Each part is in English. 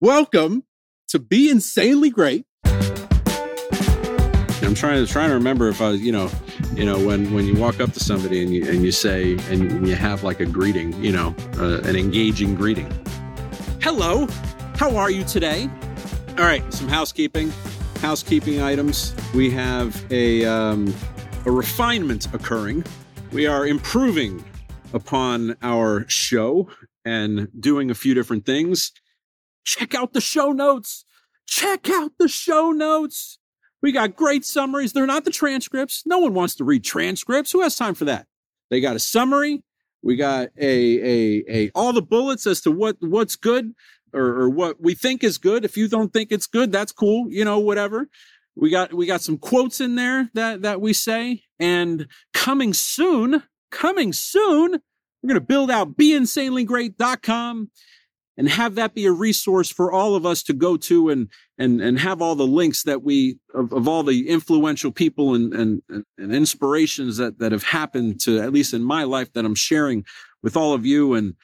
Welcome to Be Insanely Great. I'm trying to trying to remember if I was, you know, you know, when when you walk up to somebody and you and you say and you have like a greeting, you know, uh, an engaging greeting. Hello, how are you today? All right, some housekeeping, housekeeping items. We have a um, a refinement occurring. We are improving upon our show and doing a few different things. Check out the show notes. Check out the show notes. We got great summaries. They're not the transcripts. No one wants to read transcripts. Who has time for that? They got a summary. We got a a a all the bullets as to what what's good or, or what we think is good. If you don't think it's good, that's cool. You know, whatever. We got we got some quotes in there that that we say. And coming soon, coming soon, we're gonna build out beinsanelygreat.com and have that be a resource for all of us to go to and and and have all the links that we of, of all the influential people and, and and inspirations that that have happened to at least in my life that I'm sharing with all of you and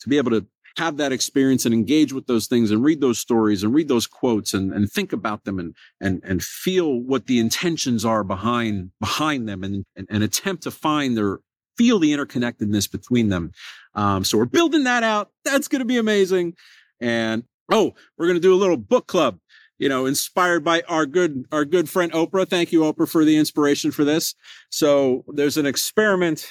to be able to have that experience and engage with those things and read those stories and read those quotes and, and think about them and and and feel what the intentions are behind behind them and, and, and attempt to find their feel the interconnectedness between them. Um, so we're building that out. That's going to be amazing. And oh, we're going to do a little book club, you know, inspired by our good, our good friend Oprah. Thank you, Oprah, for the inspiration for this. So there's an experiment.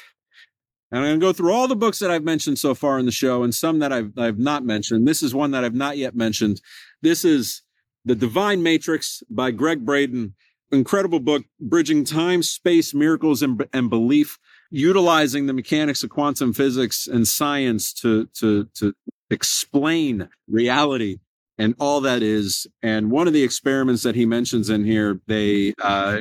And I'm going to go through all the books that I've mentioned so far in the show and some that I've, I've not mentioned. This is one that I've not yet mentioned. This is The Divine Matrix by Gregg Braden. Incredible book, bridging time, space, miracles, and, and belief utilizing the mechanics of quantum physics and science to to to explain reality and all that is. And one of the experiments that he mentions in here, they uh,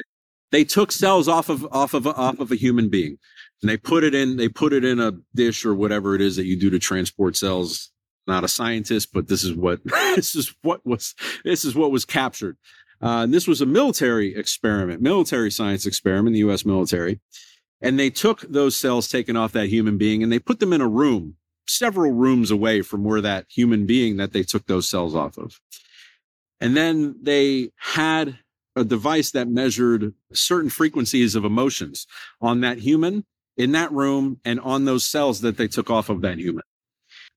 they took cells off of off of off of a human being, and they put it in they put it in a dish or whatever it is that you do to transport cells. Not a scientist, but this is what this is what was this is what was captured. Uh, and this was a military experiment, military science experiment, the U.S. military. And they took those cells taken off that human being and they put them in a room, several rooms away from where that human being that they took those cells off of. And then they had a device that measured certain frequencies of emotions on that human in that room and on those cells that they took off of that human.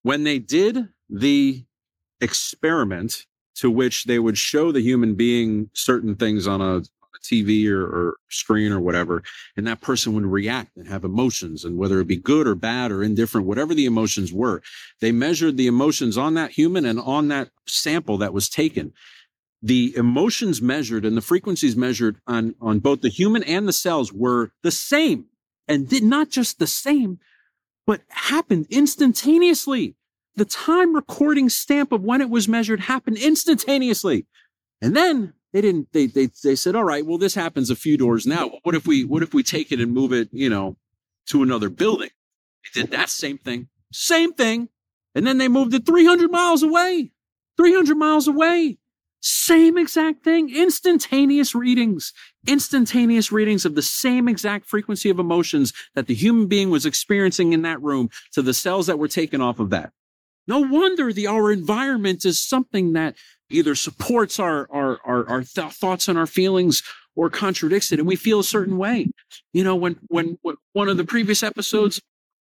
When they did the experiment to which they would show the human being certain things on a TV or, or screen or whatever, and that person would react and have emotions, and whether it be good or bad or indifferent, whatever the emotions were, they measured the emotions on that human and on that sample that was taken. The emotions measured and the frequencies measured on, on both the human and the cells were the same and did not just the same, but happened instantaneously. The time recording stamp of when it was measured happened instantaneously. And then they didn't they they they said all right well this happens a few doors now. What if we what if we take it and move it you know to another building? They did that same thing. Same thing. And then they moved it 300 miles away. 300 miles away. Same exact thing. Instantaneous readings. Instantaneous readings of the same exact frequency of emotions that the human being was experiencing in that room to the cells that were taken off of that. No wonder the our environment is something that either supports our our our, our th- thoughts and our feelings or contradicts it. And we feel a certain way. You know when, when when one of the previous episodes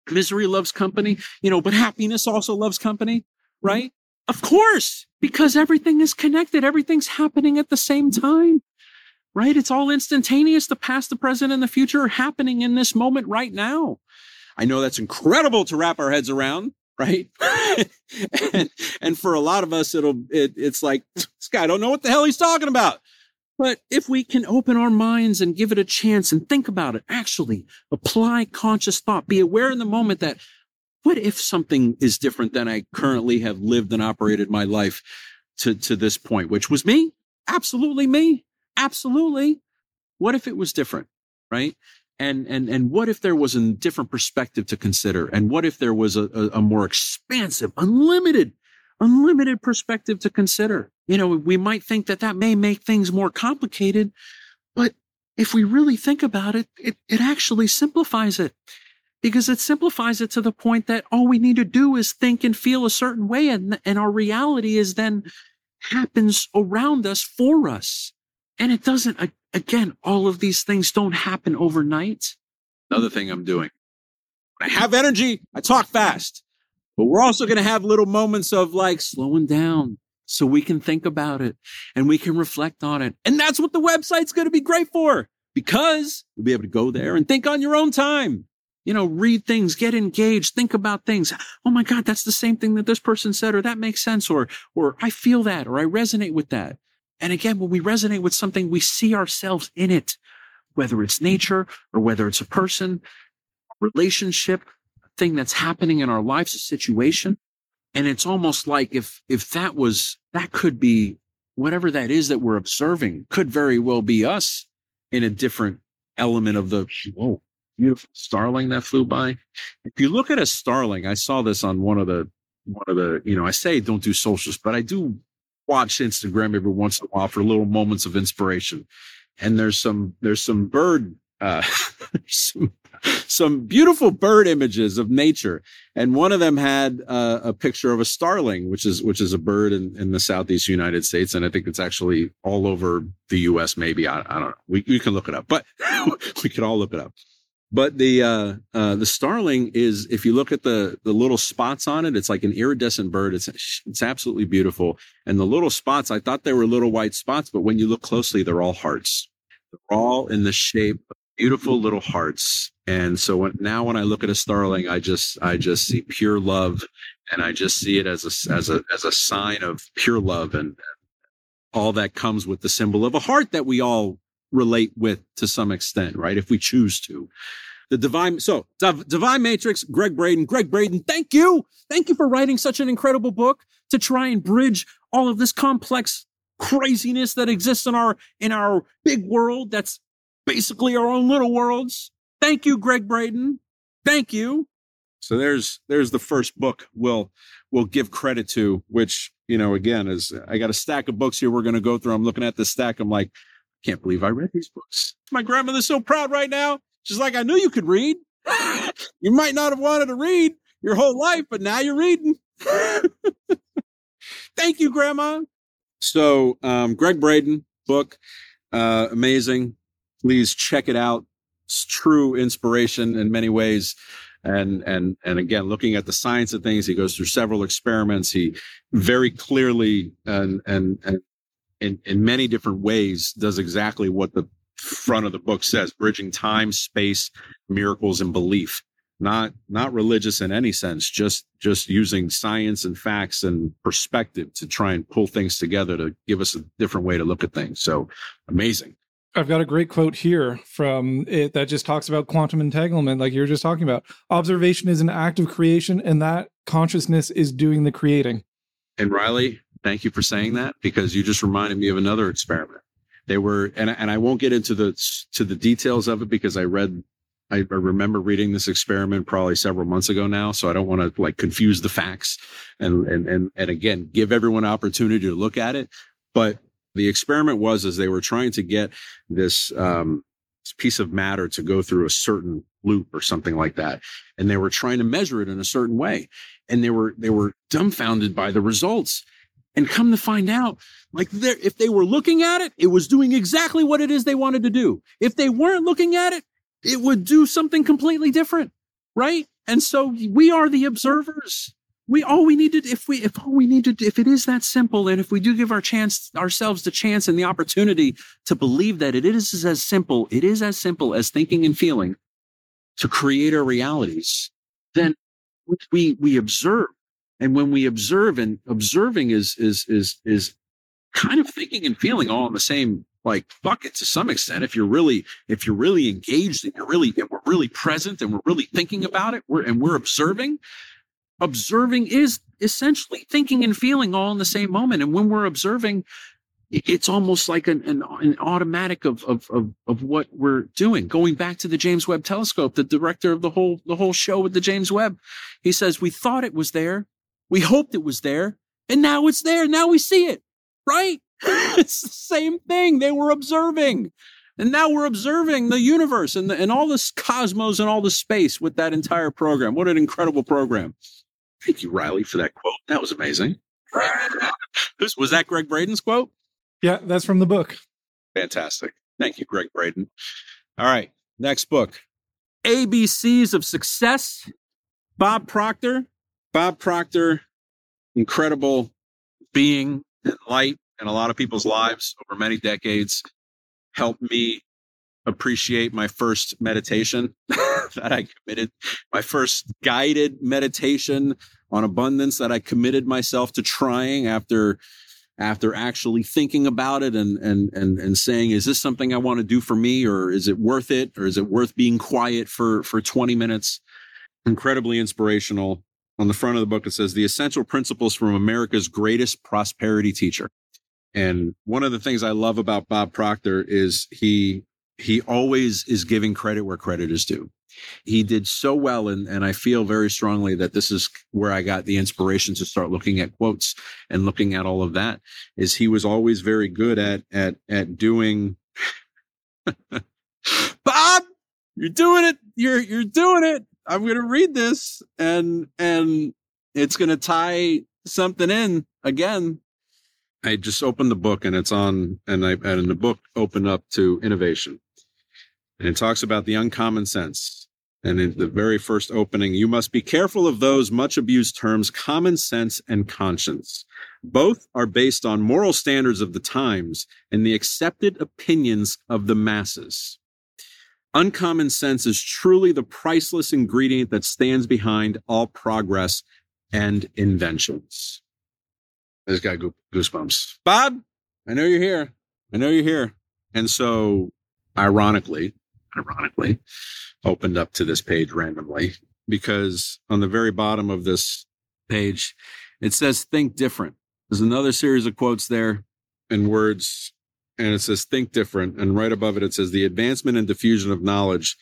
misery loves company you know but happiness also loves company right? Of course because everything is connected. Everything's happening at the same time right? It's all instantaneous. The past the present and the future are happening in this moment right now. I know that's incredible to wrap our heads around right? and, and for a lot of us, it'll it, it's like this guy don't know what the hell he's talking about. But if we can open our minds and give it a chance and think about it, actually apply conscious thought, be aware in the moment that what if something is different than I currently have lived and operated my life to, to this point, which was me? Absolutely me. Absolutely. What if it was different? Right and and and what if there was a different perspective to consider? And what if there was a, a, a, more expansive unlimited unlimited perspective to consider? You know we might think that that may make things more complicated but if we really think about it it, it actually simplifies it. Because it simplifies it to the point that all we need to do is think and feel a certain way and, and our reality is then happens around us for us. And it doesn't, again, all of these things don't happen overnight. Another thing I'm doing. When I have energy, I talk fast, but we're also going to have little moments of like slowing down so we can think about it and we can reflect on it. And that's what the website's going to be great for because you'll be able to go there and think on your own time. You know, read things, get engaged, think about things. Oh my God, that's the same thing that this person said, or that makes sense, or, or I feel that, or I resonate with that. And again, when we resonate with something, we see ourselves in it, whether it's nature or whether it's a person, relationship, thing that's happening in our lives, a situation. And it's almost like if, if that was, that could be whatever that is that we're observing could very well be us in a different element of the, whoa, beautiful starling that flew by. If you look at a starling, I saw this on one of the, one of the, you know, I say don't do socials, but I do watch Instagram every once in a while for little moments of inspiration. And there's some, there's some bird, uh, some, some beautiful bird images of nature. And one of them had uh, a picture of a starling, which is, which is a bird in, in the Southeast United States. And I think it's actually all over the US, maybe. I, I don't know. We, we can look it up, but we can all look it up. But the uh, uh, the starling is, if you look at the the little spots on it, it's like an iridescent bird. It's it's absolutely beautiful. And the little spots, I thought they were little white spots, but when you look closely, they're all hearts. They're all in the shape of beautiful little hearts. And so when, now when I look at a starling, I just I just see pure love, and I just see it as a as a as a sign of pure love and all that comes with the symbol of a heart that we all relate with to some extent, right? If we choose to. The divine, so divine matrix, Gregg Braden, Gregg Braden, thank you. Thank you for writing such an incredible book to try and bridge all of this complex craziness that exists in our, in our big world. That's basically our own little worlds. Thank you, Gregg Braden. Thank you. So there's, there's the first book we'll, we'll give credit to, which, you know, again, is I got a stack of books here we're going to go through. I'm looking at the stack. I'm like, can't believe I read these books. My grandmother's so proud right now. She's like, I knew you could read. you might not have wanted to read your whole life, but now you're reading. Thank you, Grandma. So, um, Gregg Braden book, uh, amazing. Please check it out. It's true inspiration in many ways. And, and, and again, looking at the science of things, he goes through several experiments. He very clearly and, and, and in, in many different ways does exactly what the front of the book says bridging time space miracles and belief not not religious in any sense just just using science and facts and perspective to try and pull things together to give us a different way to look at things so amazing I've got a great quote here from it that just talks about quantum entanglement, like you were just talking about. Observation is an act of creation, and that consciousness is doing the creating. And Riley, Thank you for saying that because you just reminded me of another experiment. They were, and, and I won't get into the, to the details of it because I read, I, remember reading this experiment probably several months ago now. So I don't want to like confuse the facts and, and, and, and again, give everyone opportunity to look at it. But the experiment was, as they were trying to get this, um, piece of matter to go through a certain loop or something like that and they were trying to measure it in a certain way and they were they were dumbfounded by the results and come to find out, like there, if they were looking at it, it was doing exactly what it is they wanted to do. If they weren't looking at it, it would do something completely different. Right. And so we are the observers. We all we need to, if we, if all we need to, if it is that simple, and if we do give our chance, ourselves the chance and the opportunity to believe that it is as simple, it is as simple as thinking and feeling to create our realities, then we, we observe and when we observe and observing is, is, is, is kind of thinking and feeling all in the same like bucket to some extent. If you're really, if you're really engaged and you're really, and we're really present and we're really thinking about it, we're, and we're observing, observing is essentially thinking and feeling all in the same moment. And when we're observing, it's almost like an, an, an automatic of, of, of, of, what we're doing. Going back to the James Webb telescope, the director of the whole, the whole show with the James Webb, he says, we thought it was there. We hoped it was there, and now it's there. Now we see it, right? it's the same thing. They were observing. And now we're observing the universe and, the, and all this cosmos and all the space with that entire program. What an incredible program. Thank you, Riley, for that quote. That was amazing. was that Gregg Braden's quote? Yeah, that's from the book. Fantastic. Thank you, Gregg Braden. All right, next book ABCs of Success, Bob Proctor. Bob Proctor, incredible being and light in a lot of people's lives over many decades, helped me appreciate my first meditation that I committed, my first guided meditation on abundance that I committed myself to trying after after actually thinking about it and and and and saying is this something I want to do for me or is it worth it or is it worth being quiet for for 20 minutes? Incredibly inspirational on the front of the book it says the essential principles from America's greatest prosperity teacher and one of the things I love about Bob Proctor is he he always is giving credit where credit is due. He did so well, and, and I feel very strongly that this is where I got the inspiration to start looking at quotes and looking at all of that. Is he was always very good at at at doing. Bob, you're doing it. You're you're doing it. I'm going to read this, and and it's going to tie something in again I just opened the book and it's on, and I and the book opened up to innovation, and it talks about the uncommon sense. And in the very first opening, you must be careful of those much abused terms, common sense and conscience. Both are based on moral standards of the times and the accepted opinions of the masses. Uncommon sense is truly the priceless ingredient that stands behind all progress and inventions. I just got goosebumps. Bob, I know you're here. I know you're here. And so, ironically, ironically, opened up to this page randomly because on the very bottom of this page, it says think different. There's another series of quotes there and words, and it says think different. And right above it, it says the advancement and diffusion of knowledge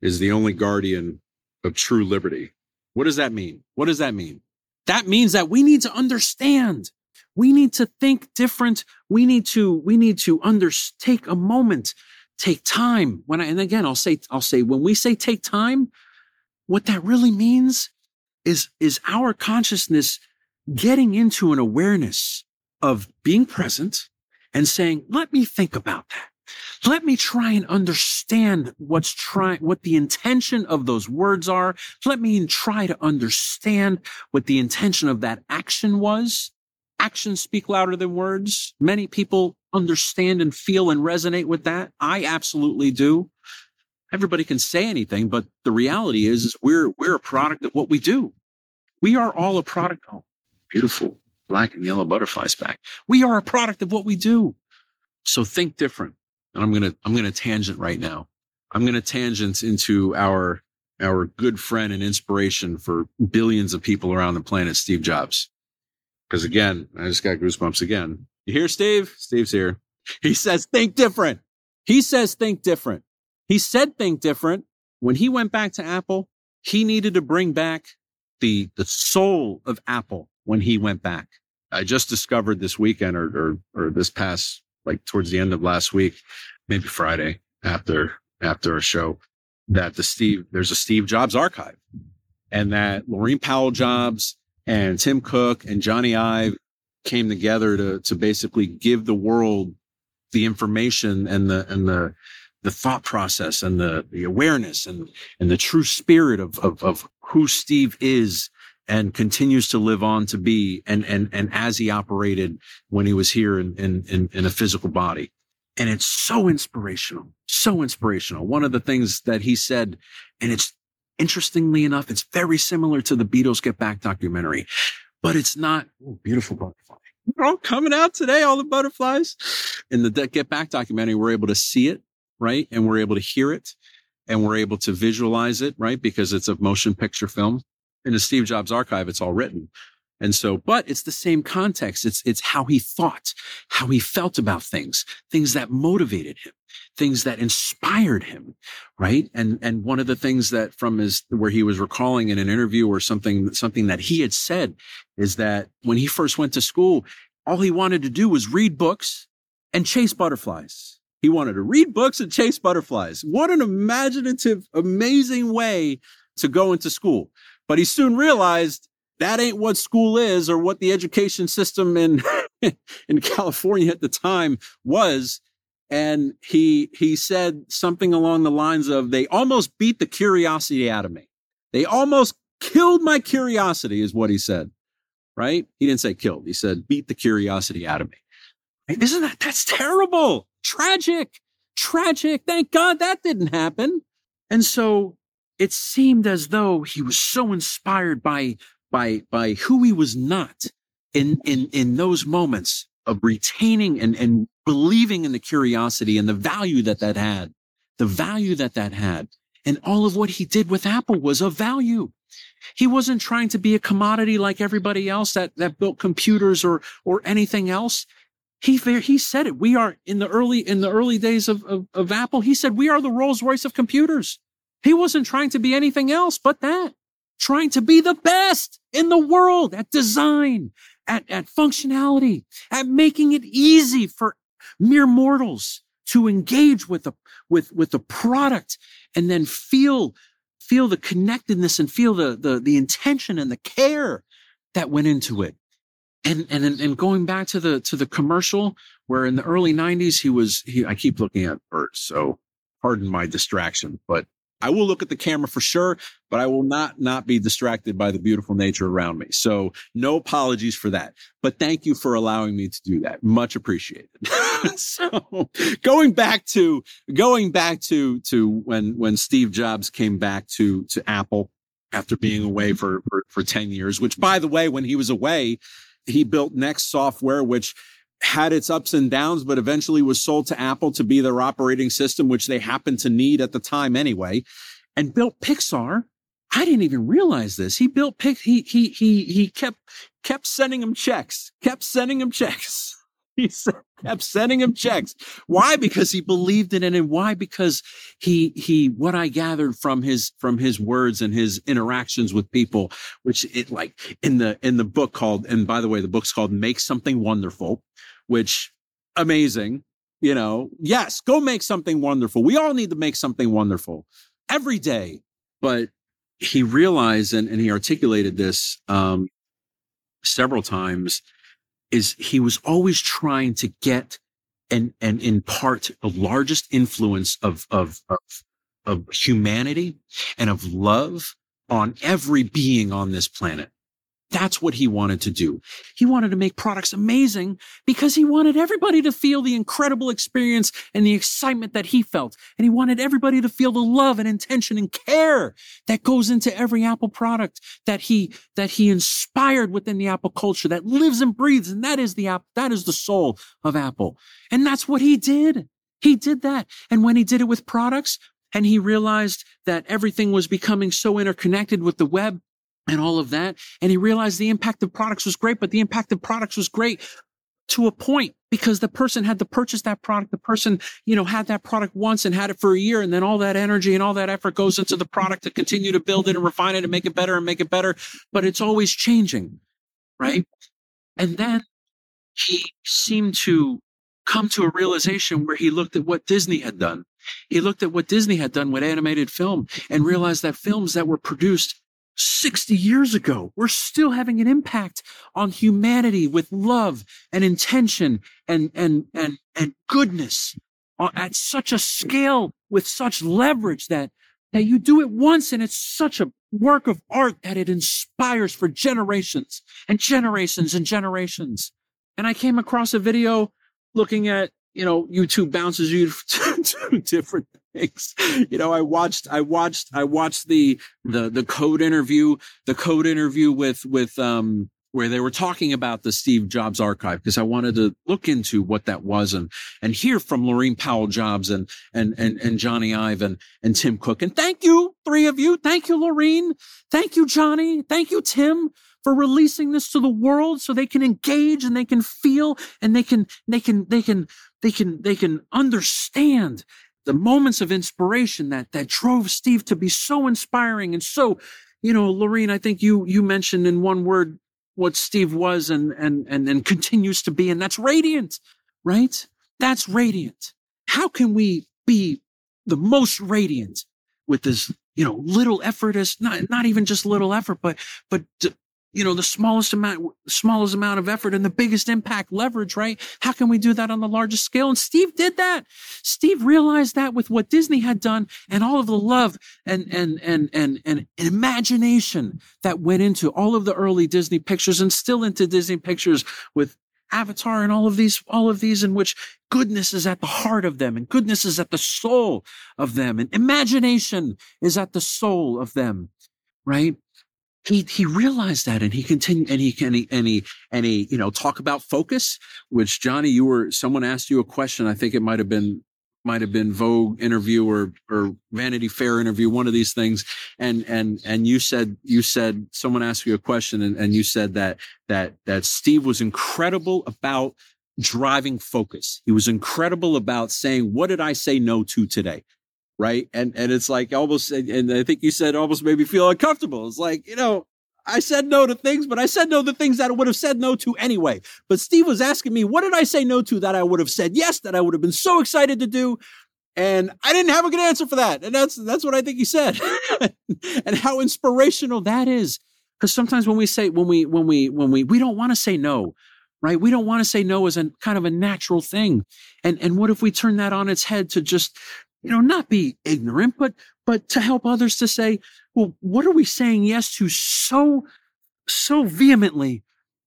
is the only guardian of true liberty. What does that mean? What does that mean? That means that we need to understand we need to think different. We need to, we need to under, take a moment, take time. When I, and again, I'll say, I'll say, when we say take time, what that really means is, is our consciousness getting into an awareness of being present and saying, let me think about that. Let me try and understand what's trying, what the intention of those words are. Let me try to understand what the intention of that action was actions speak louder than words. Many people understand and feel and resonate with that. I absolutely do. Everybody can say anything, but the reality is, is we're we're a product of what we do. We are all a product. Oh, beautiful black and yellow butterflies back. We are a product of what we do. So think different. And I'm gonna I'm gonna tangent right now. I'm gonna tangent into our our good friend and inspiration for billions of people around the planet, Steve Jobs. Because again, I just got goosebumps again. You hear Steve? Steve's here. He says, think different. He says, think different. He said, think different. When he went back to Apple, he needed to bring back the, the soul of Apple when he went back. I just discovered this weekend or, or, or this past, like towards the end of last week, maybe Friday after, after a show that the Steve, there's a Steve Jobs archive and that Laurene Powell Jobs and Tim Cook and Jony Ive came together to to basically give the world the information and the and the the thought process and the the awareness and and the true spirit of of, of who Steve is and continues to live on to be and and and as he operated when he was here in in in, a physical body and it's so inspirational so inspirational one of the things that he said and it's Interestingly enough, it's very similar to the Beatles Get Back documentary, but it's not oh, beautiful butterfly. They're all coming out today, all the butterflies. In the Get Back documentary, we're able to see it, right? And we're able to hear it and we're able to visualize it, right? Because it's a motion picture film. In the Steve Jobs archive, it's all written. And so, but it's the same context. It's, it's how he thought, how he felt about things, things that motivated him, things that inspired him. Right. And, and one of the things that from his, where he was recalling in an interview or something, something that he had said is that when he first went to school, all he wanted to do was read books and chase butterflies. He wanted to read books and chase butterflies. What an imaginative, amazing way to go into school. But he soon realized that ain't what school is or what the education system in, in California at the time was. And he, he said something along the lines of, they almost beat the curiosity out of me. They almost killed my curiosity is what he said, right? He didn't say killed. He said beat the curiosity out of me. Isn't that, that's terrible, tragic, tragic. Thank God that didn't happen. And so it seemed as though he was so inspired by, by, by who he was not in, in, in those moments of retaining and, and believing in the curiosity and the value that that had, the value that that had. And all of what he did with Apple was of value. He wasn't trying to be a commodity like everybody else that, that built computers or, or anything else. He, he said it. We are in the early, in the early days of, of, of Apple. He said, we are the Rolls Royce of computers. He wasn't trying to be anything else but that, trying to be the best in the world at design, at, at functionality, at making it easy for mere mortals to engage with the, with, with the product and then feel, feel the connectedness and feel the, the, the intention and the care that went into it. And, and, and going back to the, to the commercial where in the early nineties, he was, he, I keep looking at Bert. So pardon my distraction, but I will look at the camera for sure, but I will not not be distracted by the beautiful nature around me. So no apologies for that. But thank you for allowing me to do that. Much appreciated. so going back to going back to to when when Steve Jobs came back to to Apple after being away for for, for 10 years, which by the way, when he was away, he built NeXT software, which had its ups and downs, but eventually was sold to Apple to be their operating system, which they happened to need at the time anyway, and built Pixar. I didn't even realize this. He built Pic. He he he he kept kept sending him checks. Kept sending him checks. He kept sending him checks. Why? Because he believed in it, and why? Because he he. What I gathered from his from his words and his interactions with people, which it like in the in the book called, and by the way, the book's called "Make Something Wonderful." Which amazing. You know, yes, go make something wonderful. We all need to make something wonderful every day. But he realized and, and he articulated this um, several times is he was always trying to get and and impart the largest influence of of of, of humanity and of love on every being on this planet. That's what he wanted to do. He wanted to make products amazing because he wanted everybody to feel the incredible experience and the excitement that he felt. And he wanted everybody to feel the love and intention and care that goes into every Apple product that he, that he inspired within the Apple culture that lives and breathes. And that is the app, that is the soul of Apple. And that's what he did. He did that. And when he did it with products, and he realized that everything was becoming so interconnected with the web and all of that. And he realized the impact of products was great, but the impact of products was great to a point because the person had to purchase that product. The person, you know, had that product once and had it for a year. And then all that energy and all that effort goes into the product to continue to build it and refine it and make it better and make it better. But it's always changing. Right. And then he seemed to come to a realization where he looked at what Disney had done. He looked at what Disney had done with animated film and realized that films that were produced 60 years ago. We're still having an impact on humanity with love and intention and, and, and, and goodness uh, at such a scale with such leverage that, that you do it once and it's such a work of art that it inspires for generations and generations and generations. And I came across a video looking at, you know, YouTube bounces you to different things. You know, I watched, I watched, I watched the, the, the code interview, the code interview with, with, um, where they were talking about the Steve Jobs archive because I wanted to look into what that was and, and hear from Laurene Powell Jobs and, and, and, and Jony Ive and, and Tim Cook. And thank you, three of you. Thank you, Laurene. Thank you, Jony. Thank you, Tim for releasing this to the world so they can engage and they can feel and they can, they can, they can, they can, they can understand the moments of inspiration that that drove Steve to be so inspiring and so, you know, Laurene, I think you you mentioned in one word what Steve was and and and and continues to be, and that's radiant, right? That's radiant. how can we be the most radiant with this, you know, little effort as not, not even just little effort, but, but you know, the smallest amount, smallest amount of effort and the biggest impact leverage, right? How can we do that on the largest scale? And Steve did that. Steve realized that with what Disney had done and all of the love and, and, and, and, and imagination that went into all of the early Disney pictures and still into Disney pictures with Avatar and all of these, all of these in which goodness is at the heart of them and goodness is at the soul of them and imagination is at the soul of them, right? He he realized that and he continued and he and he and he and he you know talk about focus which jony you were someone asked you a question i think it might have been might have been vogue interview or or vanity fair interview one of these things and and and you said you said someone asked you a question and, and you said that that that steve was incredible about driving focus. He was incredible about saying what did i say no to today right? And and it's like almost, and I think you said almost made me feel uncomfortable. It's like you know, I said no to things, but I said no to things that I would have said no to anyway. But Steve was asking me, what did I say no to that I would have said yes, that I would have been so excited to do? And I didn't have a good answer for that. And that's that's what I think he said. and how inspirational that is. Because sometimes when we say when we when we when we we don't want to say no, right? We don't want to say no as a kind of a natural thing. And and what if we turn that on its head to just you know, not be ignorant, but, but to help others to say, well, what are we saying yes to so, so vehemently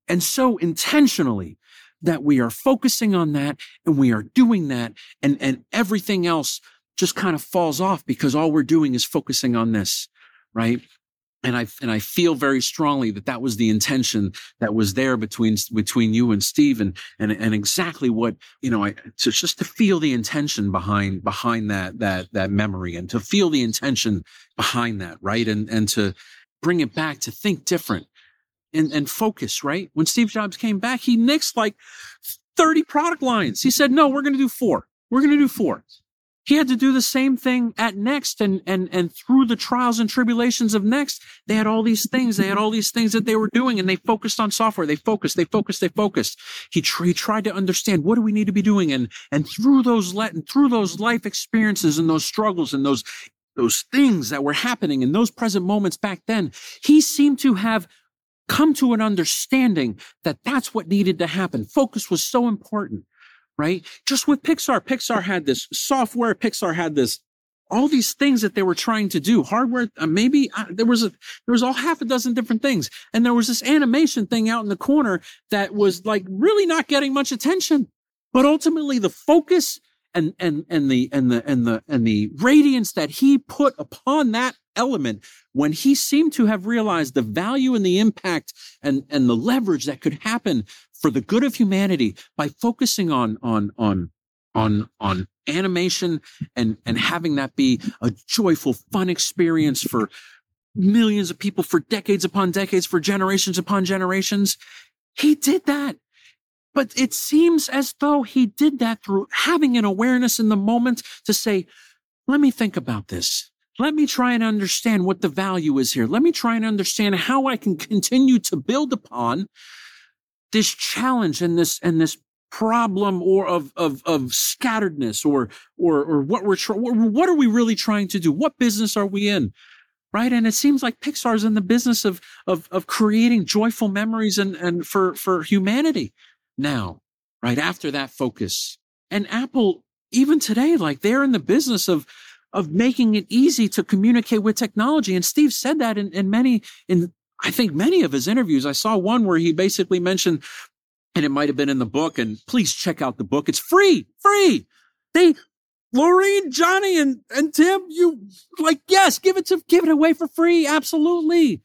and so intentionally that we are focusing on that and we are doing that and, and everything else just kind of falls off because all we're doing is focusing on this, right? And I and I feel very strongly that that was the intention that was there between between you and Steve and and, and exactly what you know I to just to feel the intention behind behind that that that memory and to feel the intention behind that right? And and to bring it back to think different and and focus right? When Steve Jobs came back he nixed like 30 product lines. He said no we're going to do four. We're going to do four he had to do the same thing at NeXT and, and, and through the trials and tribulations of NeXT, they had all these things. They had all these things that they were doing and they focused on software. They focused, they focused, they focused. He, tr- he tried to understand what do we need to be doing? And, and through those, let and through those life experiences and those struggles and those, those things that were happening in those present moments back then, he seemed to have come to an understanding that that's what needed to happen. Focus was so important right? Just with Pixar, Pixar had this software, Pixar had this all these things that they were trying to do hardware uh, maybe uh, there was a there was all half a dozen different things and there was this animation thing out in the corner that was like really not getting much attention but ultimately the focus and and and the and the and the and the radiance that he put upon that element when he seemed to have realized the value and the impact and and the leverage that could happen for the good of humanity by focusing on on on on on animation and and having that be a joyful fun experience for millions of people for decades upon decades for generations upon generations. He did that. But it seems as though he did that through having an awareness in the moment to say let me think about this let me try and understand what the value is here. Let me try and understand how i can continue to build upon this challenge and this and this problem or of of of scatteredness or or or what we're what are we really trying to do? What business are we in? Right? And it seems like pixar's in the business of of of creating joyful memories and and for for humanity now right after that focus. And apple even today like they're in the business of of making it easy to communicate with technology and steve said that in, in many in I think many of his interviews, I saw one where he basically mentioned, and it might have been in the book, and please check out the book. It's free, free. They, Laurene, Jony, and, and Tim, you like, yes, give it to, give it away for free. Absolutely.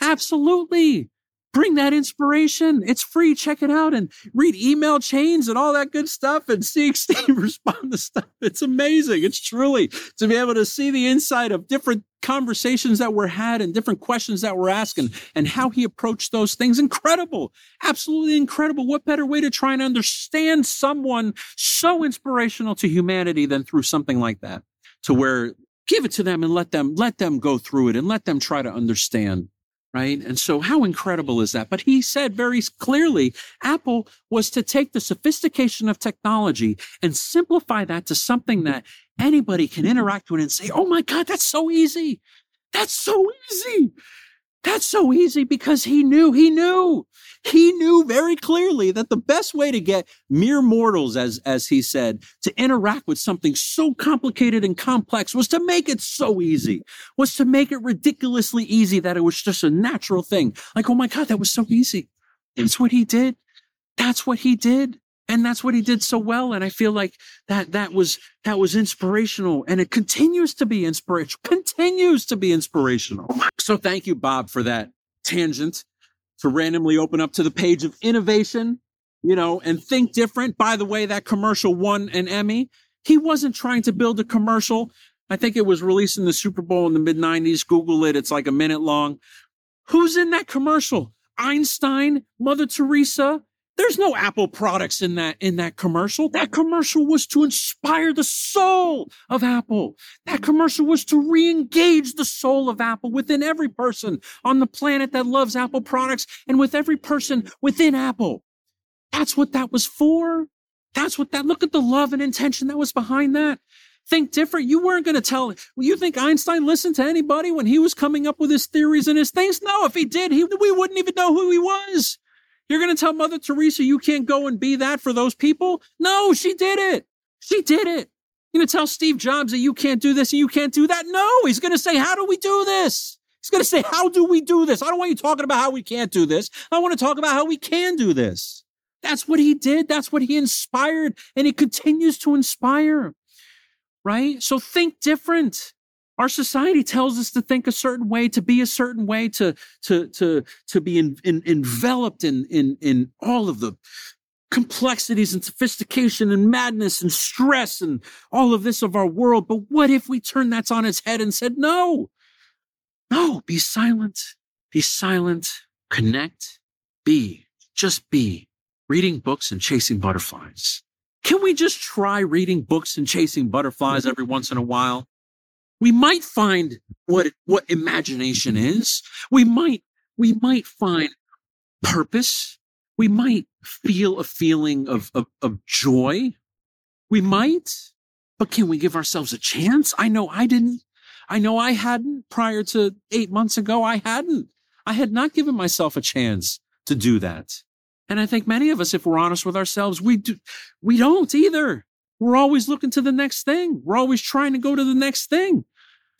Absolutely bring that inspiration. It's free. Check it out and read email chains and all that good stuff and see Steve respond to stuff. It's amazing. It's truly to be able to see the inside of different conversations that were had and different questions that were asked and, and how he approached those things. Incredible. Absolutely incredible. What better way to try and understand someone so inspirational to humanity than through something like that to where give it to them and let them, let them go through it and let them try to understand right? And so how incredible is that? But he said very clearly, Apple was to take the sophistication of technology and simplify that to something that anybody can interact with and say, Oh my God, that's so easy. That's so easy. That's so easy because he knew, he knew, he knew very clearly that the best way to get mere mortals, as, as he said, to interact with something so complicated and complex was to make it so easy, was to make it ridiculously easy that it was just a natural thing. Like, oh my God, that was so easy. That's what he did. That's what he did and that's what he did so well and i feel like that that was that was inspirational and it continues to be inspirational continues to be inspirational. So thank you bob for that tangent to randomly open up to the page of innovation you know and think different. By the way that commercial won an emmy. He wasn't trying to build a commercial. I think it was released in the super bowl in the mid 90s google it. It's like a minute long. Who's in that commercial? Einstein mother teresa there's no Apple products in that, in that commercial. That commercial was to inspire the soul of Apple. That commercial was to re-engage the soul of Apple within every person on the planet that loves Apple products and with every person within Apple. That's what that was for. That's what that, look at the love and intention that was behind that. Think different. You weren't going to tell, you think Einstein listened to anybody when he was coming up with his theories and his things? No, if he did, he, we wouldn't even know who he was. You're going to tell Mother Teresa you can't go and be that for those people? No, she did it. She did it. You're going to tell Steve Jobs that you can't do this and you can't do that? No, he's going to say, How do we do this? He's going to say, How do we do this? I don't want you talking about how we can't do this. I want to talk about how we can do this. That's what he did. That's what he inspired, and he continues to inspire. Right? So think different. Our society tells us to think a certain way, to be a certain way, to to to to be in, in, enveloped in in in all of the complexities and sophistication and madness and stress and all of this of our world. But what if we turned that on its head and said, no, no, be silent, be silent, connect, be, just be, reading books and chasing butterflies. Can we just try reading books and chasing butterflies every once in a while? We might find what what imagination is. We might we might find purpose. We might feel a feeling of, of, of joy. We might, but can we give ourselves a chance? I know I didn't. I know I hadn't prior to eight months ago. I hadn't. I had not given myself a chance to do that. And I think many of us, if we're honest with ourselves, we do, we don't either. We're always looking to the next thing. We're always trying to go to the next thing.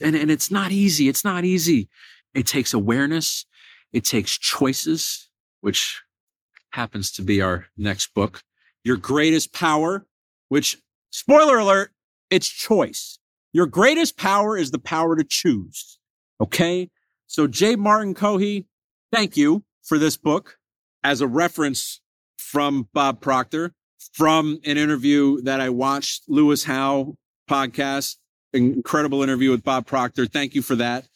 And, and it's not easy. It's not easy. It takes awareness. It takes choices, which happens to be our next book. Your greatest power, which spoiler alert, it's choice. Your greatest power is the power to choose. Okay. So J. Martin Kohe, thank you for this book as a reference from Bob Proctor from an interview that I watched Lewis Howes podcast incredible interview with Bob Proctor. Thank you for that.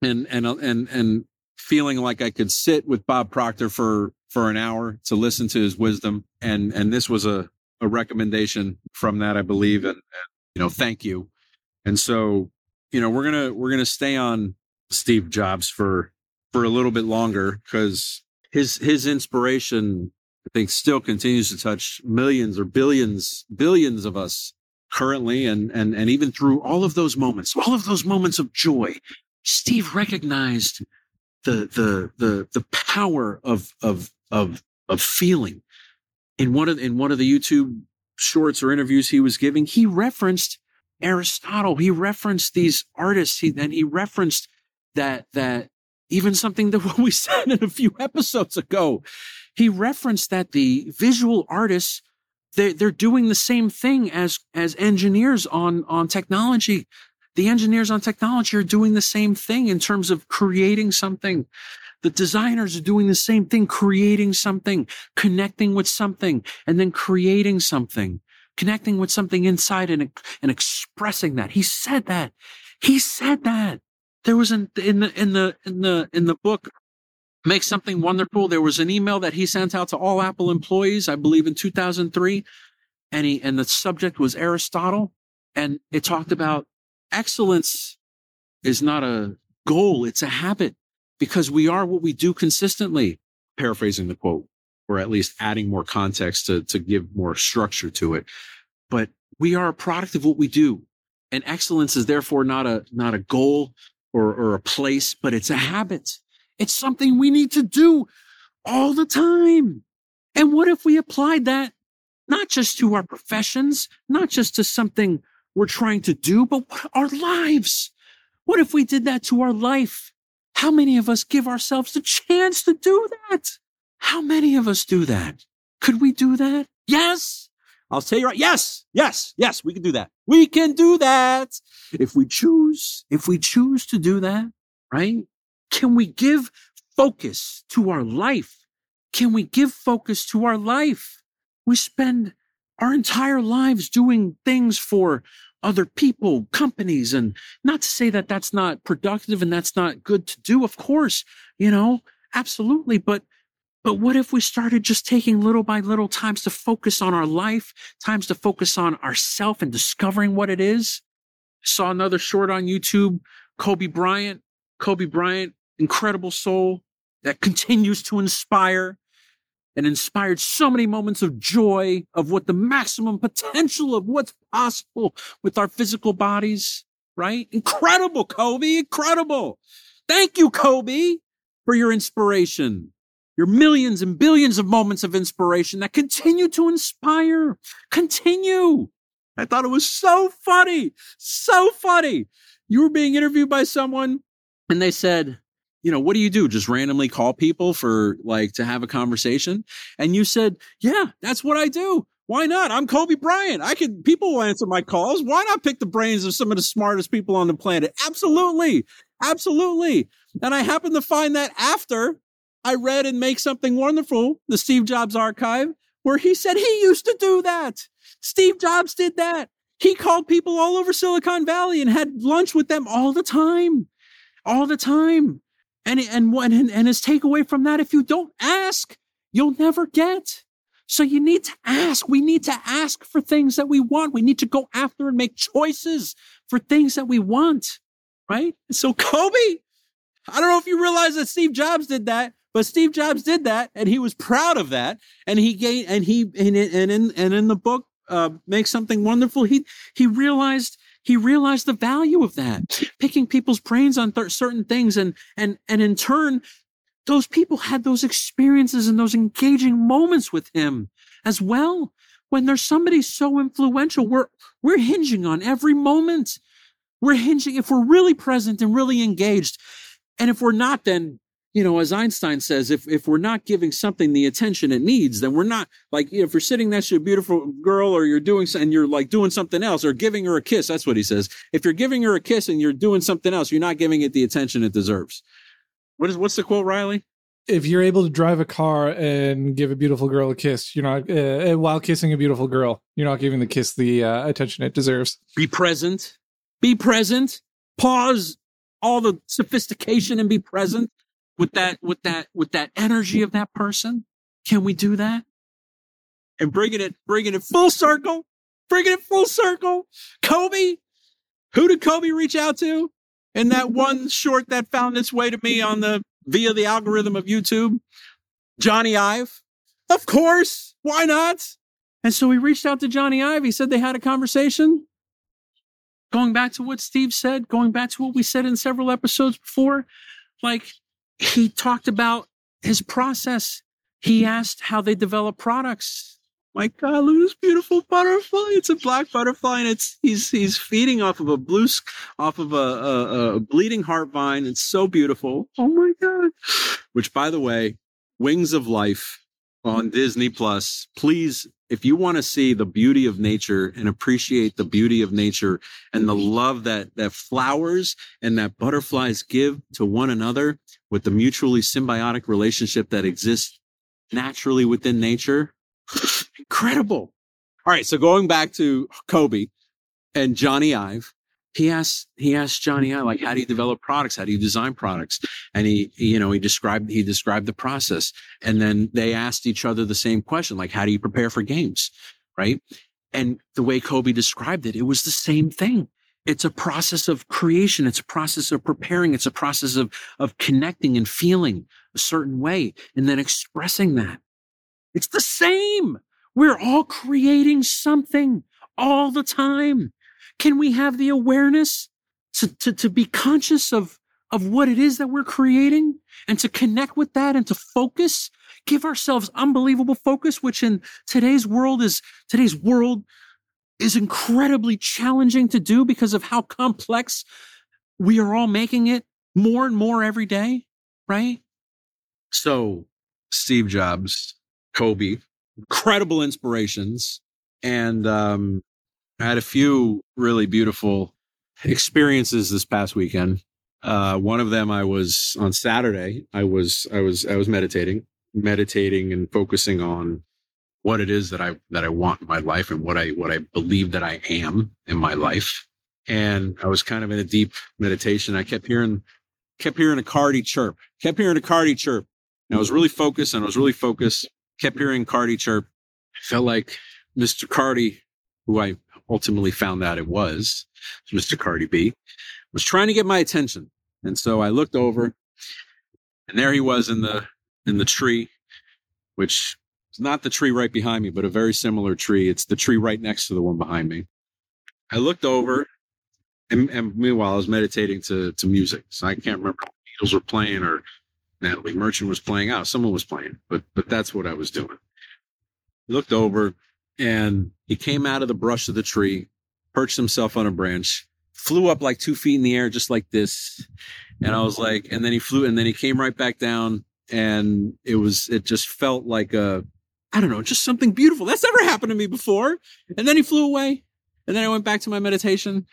And, and, and, and feeling like I could sit with Bob Proctor for, for an hour to listen to his wisdom. And, and this was a, a recommendation from that, I believe. And, and, you know, thank you. And so, you know, we're going to, we're going to stay on Steve Jobs for, for a little bit longer because his, his inspiration, I think still continues to touch millions or billions, billions of us currently and and and even through all of those moments all of those moments of joy steve recognized the the the the power of of of of feeling. In one of in one of the youtube shorts or interviews he was giving he referenced aristotle. He referenced these artists. He and he referenced that that even something that we said in a few episodes ago. He referenced that the visual artists they're, they're doing the same thing as, as engineers on, on technology. The engineers on technology are doing the same thing in terms of creating something. The designers are doing the same thing, creating something, connecting with something, and then creating something, connecting with something inside and, and expressing that. He said that. He said that. There was an, in the, in the, in the, in the book, make something wonderful. There was an email that he sent out to all Apple employees, I believe in 2003. And he, and the subject was Aristotle. And it talked about excellence is not a goal. It's a habit because we are what we do consistently. Paraphrasing the quote, or at least adding more context to, to give more structure to it. But we are a product of what we do. And excellence is therefore not a, not a goal or, or a place, but it's a habit. It's something we need to do all the time. And what if we applied that not just to our professions, not just to something we're trying to do, but our lives? What if we did that to our life? How many of us give ourselves the chance to do that? How many of us do that? Could we do that? Yes. I'll tell you right. Yes, yes, yes, we can do that. We can do that. If we choose, if we choose to do that, right? Can we give focus to our life? Can we give focus to our life? We spend our entire lives doing things for other people, companies, and not to say that that's not productive and that's not good to do. Of course, you know, absolutely. But, but what if we started just taking little by little times to focus on our life, times to focus on ourself and discovering what it is? Saw another short on YouTube, Kobe Bryant. Kobe Bryant, incredible soul that continues to inspire and inspired so many moments of joy of what the maximum potential of what's possible with our physical bodies, right? Incredible, Kobe. Incredible. Thank you, Kobe, for your inspiration, your millions and billions of moments of inspiration that continue to inspire. Continue. I thought it was so funny. So funny. You were being interviewed by someone and they said, you know, what do you do? Just randomly call people for like to have a conversation? And you said, yeah, that's what I do. Why not? I'm Kobe Bryant. I could, people will answer my calls. Why not pick the brains of some of the smartest people on the planet? Absolutely. Absolutely. And I happened to find that after I read and Make Something Wonderful, the Steve Jobs archive, where he said he used to do that. Steve Jobs did that. He called people all over Silicon Valley and had lunch with them all the time. All the time. And, and, and, and his takeaway from that, if you don't ask, you'll never get. So you need to ask. We need to ask for things that we want. We need to go after and make choices for things that we want. Right. So Kobe, I don't know if you realize that Steve Jobs did that, but Steve Jobs did that and he was proud of that. And he gained, and he, and, and in, and in the book, uh, make something wonderful. He, he realized he realized the value of that, picking people's brains on th- certain things. And, and, and in turn, those people had those experiences and those engaging moments with him as well. When there's somebody so influential, we're, we're hinging on every moment. We're hinging, if we're really present and really engaged. And if we're not, then you know, as Einstein says, if, if we're not giving something the attention it needs, then we're not like, you know, if you're sitting next to a beautiful girl or you're doing and you're like doing something else or giving her a kiss, that's what he says. If you're giving her a kiss and you're doing something else, you're not giving it the attention it deserves. What is, what's the quote, Riley? If you're able to drive a car and give a beautiful girl a kiss, you're not, uh, uh while kissing a beautiful girl, you're not giving the kiss the uh, attention it deserves. Be present. Be present. Pause all the sophistication and be present with that with that with that energy of that person? Can we do that? And bringing it bringing it full circle, bringing it full circle. Kobe, who did Kobe reach out to in that one short that found its way to me on the via the algorithm of YouTube? Jony Ive. Of course. Why not? And so he reached out to Jony Ive. He said they had a conversation. Going back to what Steve said, going back to what we said in several episodes before, like he talked about his process. He asked how they develop products. My God, look at this beautiful butterfly. It's a black butterfly and it's, he's, he's feeding off of a blue, off of a, a, a bleeding heart vine. It's so beautiful. Oh my God. Which by the way, Wings of Life on Disney Plus. Please, if you want to see the beauty of nature and appreciate the beauty of nature and the love that that flowers and that butterflies give to one another, with the mutually symbiotic relationship that exists naturally within nature. Incredible. All right. So going back to Kobe and Jony Ive, he asked, he asked Jony Ive, like, how do you develop products? How do you design products? And he, you know, he described, he described the process. And then they asked each other the same question, like, how do you prepare for games? Right. And the way Kobe described it, it was the same thing. it's a process of creation. It's a process of preparing. It's a process of, of connecting and feeling a certain way and then expressing that. It's the same. We're all creating something all the time. Can we have the awareness to, to, to be conscious of, of what it is that we're creating and to connect with that and to focus, give ourselves unbelievable focus, which in today's world is today's world is incredibly challenging to do because of how complex we are all making it more and more every day, right? So, Steve Jobs, Kobe, incredible inspirations. And um, I had a few really beautiful experiences this past weekend. Uh, one of them, I was on Saturday. I was I was I was meditating, meditating and focusing on what it is that I that I want in my life and what I what I believe that I am in my life. And I was kind of in a deep meditation. I kept hearing kept hearing a Cardi chirp, kept hearing a Cardi chirp. And I was really focused and I was really focused, kept hearing Cardi chirp. I felt like Mr. Cardi, who I ultimately found out it was, Mr. Cardi B, was trying to get my attention. And so I looked over and there he was in the in the tree, which it's not the tree right behind me, but a very similar tree. It's the tree right next to the one behind me. I looked over, and, and meanwhile, I was meditating to, to music. So I can't remember if Beatles were playing or Natalie Merchant was playing out. Someone was playing, but but that's what I was doing. looked over, and he came out of the brush of the tree, perched himself on a branch, flew up like two feet in the air, just like this. And I was like, and then he flew, and then he came right back down, and it was, it just felt like a I don't know, just something beautiful. That's never happened to me before. And then he flew away. And then I went back to my meditation.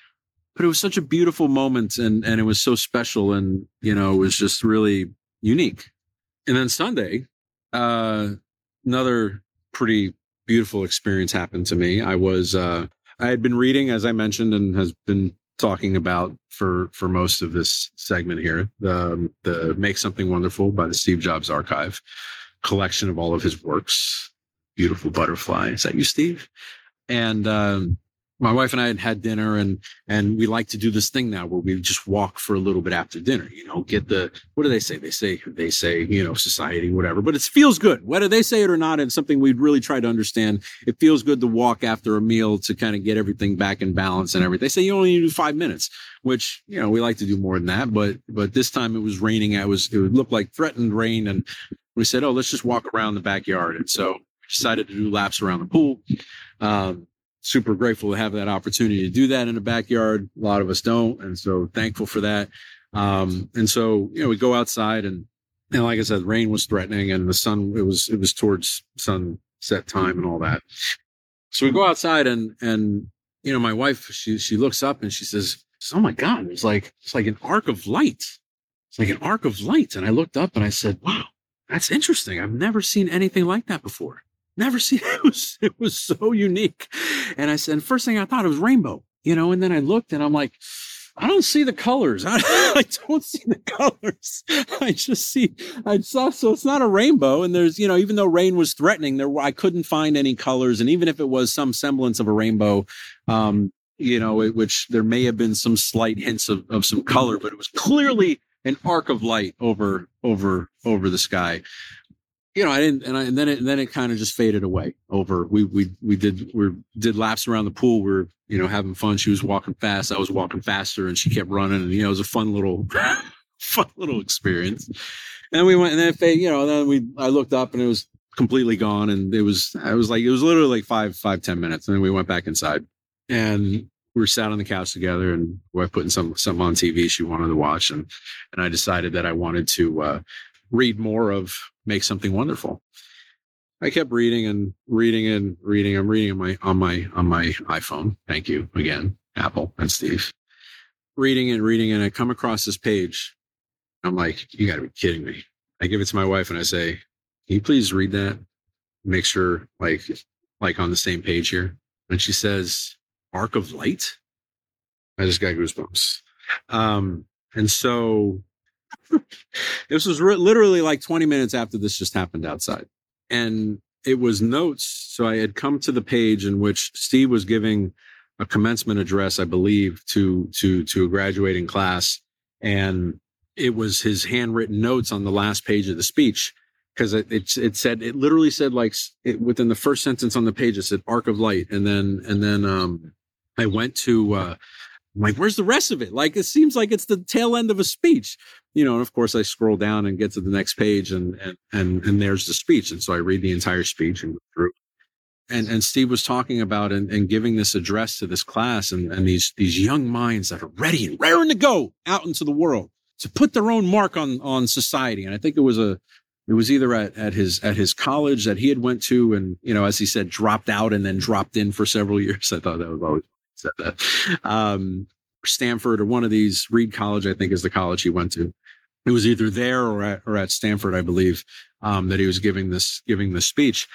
But it was such a beautiful moment and, and it was so special. And, you know, it was just really unique. And then Sunday, uh, another pretty beautiful experience happened to me. I was, uh, I had been reading, as I mentioned, and has been talking about for for most of this segment here, the the Make Something Wonderful by the Steve Jobs Archive collection of all of his works. Beautiful butterfly. Is that you, Steve? And um, my wife and I had had dinner, and and we like to do this thing now where we just walk for a little bit after dinner. You know, get the what do they say? They say they say you know society, whatever. But it feels good whether they say it or not. It's something we'd really try to understand. It feels good to walk after a meal to kind of get everything back in balance and everything. They say you only need to do five minutes, which you know we like to do more than that. But but this time it was raining. I was it would look like threatened rain, and we said, oh, let's just walk around the backyard. And so we decided to do laps around the pool. Um, super grateful to have that opportunity to do that in the backyard. A lot of us don't. And so thankful for that. Um, and so, you know, we go outside and, and like I said, rain was threatening and the sun, it was, it was towards sunset time and all that. So we go outside and, and, you know, my wife, she, she looks up and she says, Oh my God, it's like, it's like an arc of light. It's like an arc of light. And I looked up and I said, wow, that's interesting. I've never seen anything like that before. Never seen it was it was so unique. And I said, first thing I thought it was rainbow, you know, and then I looked and I'm like, I don't see the colors. I, I, don't see the colors. I just see, I saw, so it's not a rainbow. And there's, you know, even though rain was threatening, there, I couldn't find any colors. And even if it was some semblance of a rainbow, um, you know, it, which there may have been some slight hints of, of some color, but it was clearly an arc of light over over over the sky you know i didn't and, I, and then it and then it kind of just faded away over. We we we did we did laps around the pool. We are you know having fun. She was walking fast. I was walking faster and she kept running and you know it was a fun little fun little experience. And we went and then it, you know then we i looked up and it was completely gone and it was i was like it was literally like five five ten minutes and then we went back inside. And we were sat on the couch together and we were putting some something on TV she wanted to watch and and I decided that I wanted to uh, read more of Make Something Wonderful. I kept reading and reading and reading. I'm reading on my on my on my iPhone. Thank you again, Apple and Steve. Reading and reading, and I come across this page. I'm like, you got to be kidding me. I give it to my wife and I say, Can you please read that? Make sure like like on the same page here. And she says, arc of light. I just got goosebumps. Um, and so this was re- literally like 20 minutes after this just happened outside. And it was notes. So I had come to the page in which Steve was giving a commencement address, I believe, to to to a graduating class, and it was his handwritten notes on the last page of the speech because it, it, it said it literally said like it, within the first sentence on the page it said arc of light and then and then um I went to uh I'm like where's the rest of it like it seems like it's the tail end of a speech you know and of course I scroll down and get to the next page and and and, and there's the speech and so I read the entire speech and go through and and Steve was talking about and, and giving this address to this class and, and these these young minds that are ready and raring to go out into the world to put their own mark on on society. And I think it was a it was either at, at his at his college that he had went to and you know as he said dropped out and then dropped in for several years. I thought that was always said that. Um, Stanford or one of these Reed College, I think is the college he went to. It was either there or at or at Stanford, I believe, um, that he was giving this giving this speech.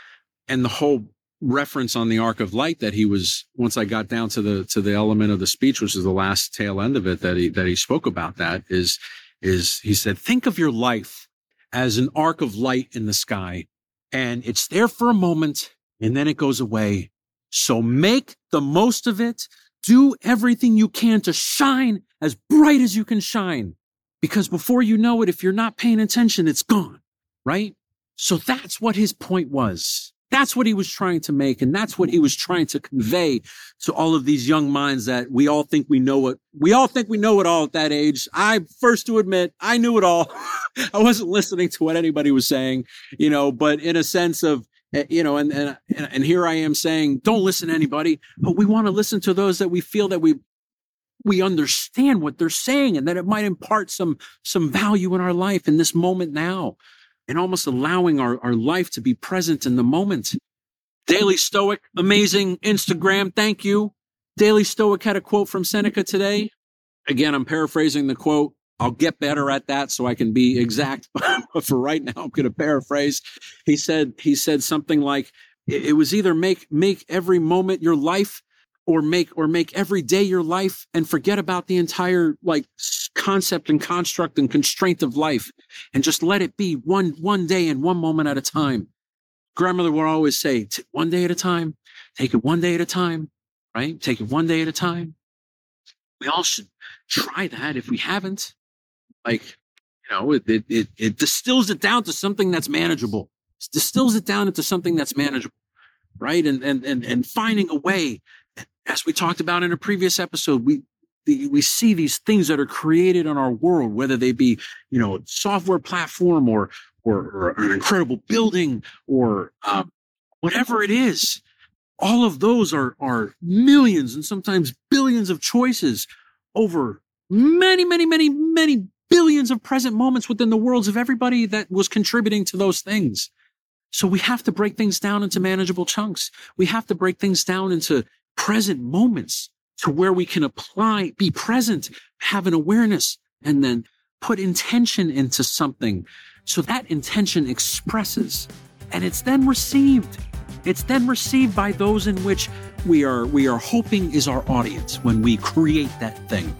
And the whole reference on the arc of light that he was once I got down to the to the element of the speech, which is the last tail end of it that he that he spoke about that is is he said, think of your life as an arc of light in the sky, and it's there for a moment and then it goes away. So make the most of it. Do everything you can to shine as bright as you can shine. Because before you know it, if you're not paying attention, it's gone, right? So that's what his point was. That's what he was trying to make. And that's what he was trying to convey to all of these young minds that we all think we know it. We all think we know it all at that age. I first to admit I knew it all. I wasn't listening to what anybody was saying, you know, but in a sense of, Eh, you know, and, and, and here I am saying, don't listen to anybody, but we want to listen to those that we feel that we, we understand what they're saying and that it might impart some, some value in our life in this moment now and almost allowing our, our life to be present in the moment. Daily Stoic, amazing Instagram. Thank you. Daily Stoic had a quote from Seneca today. Again, I'm paraphrasing the quote. I'll get better at that so I can be exact. but for right now, I'm going to paraphrase. He said, he said something like, it was either make, make every moment your life or make or make every day your life and forget about the entire like concept and construct and constraint of life and just let it be one one day and one moment at a time. Grandmother would always say one day at a time. Take it one day at a time right? Take it one day at a time. We all should try that if we haven't like you know it it, it, it distills it down to something that's manageable it distills it down into something that's manageable right and and and, and finding a way as we talked about in a previous episode, we the, we see these things that are created in our world, whether they be, you know, software platform or or, or an incredible building or um, whatever it is. All of those are are millions and sometimes billions of choices over many, many, many, many billions of present moments within the worlds of everybody that was contributing to those things. So we have to break things down into manageable chunks. We have to break things down into present moments to where we can apply, be present, have an awareness, and then put intention into something. So that intention expresses and it's then received. It's then received by those in which we are, we are hoping is our audience when we create that thing.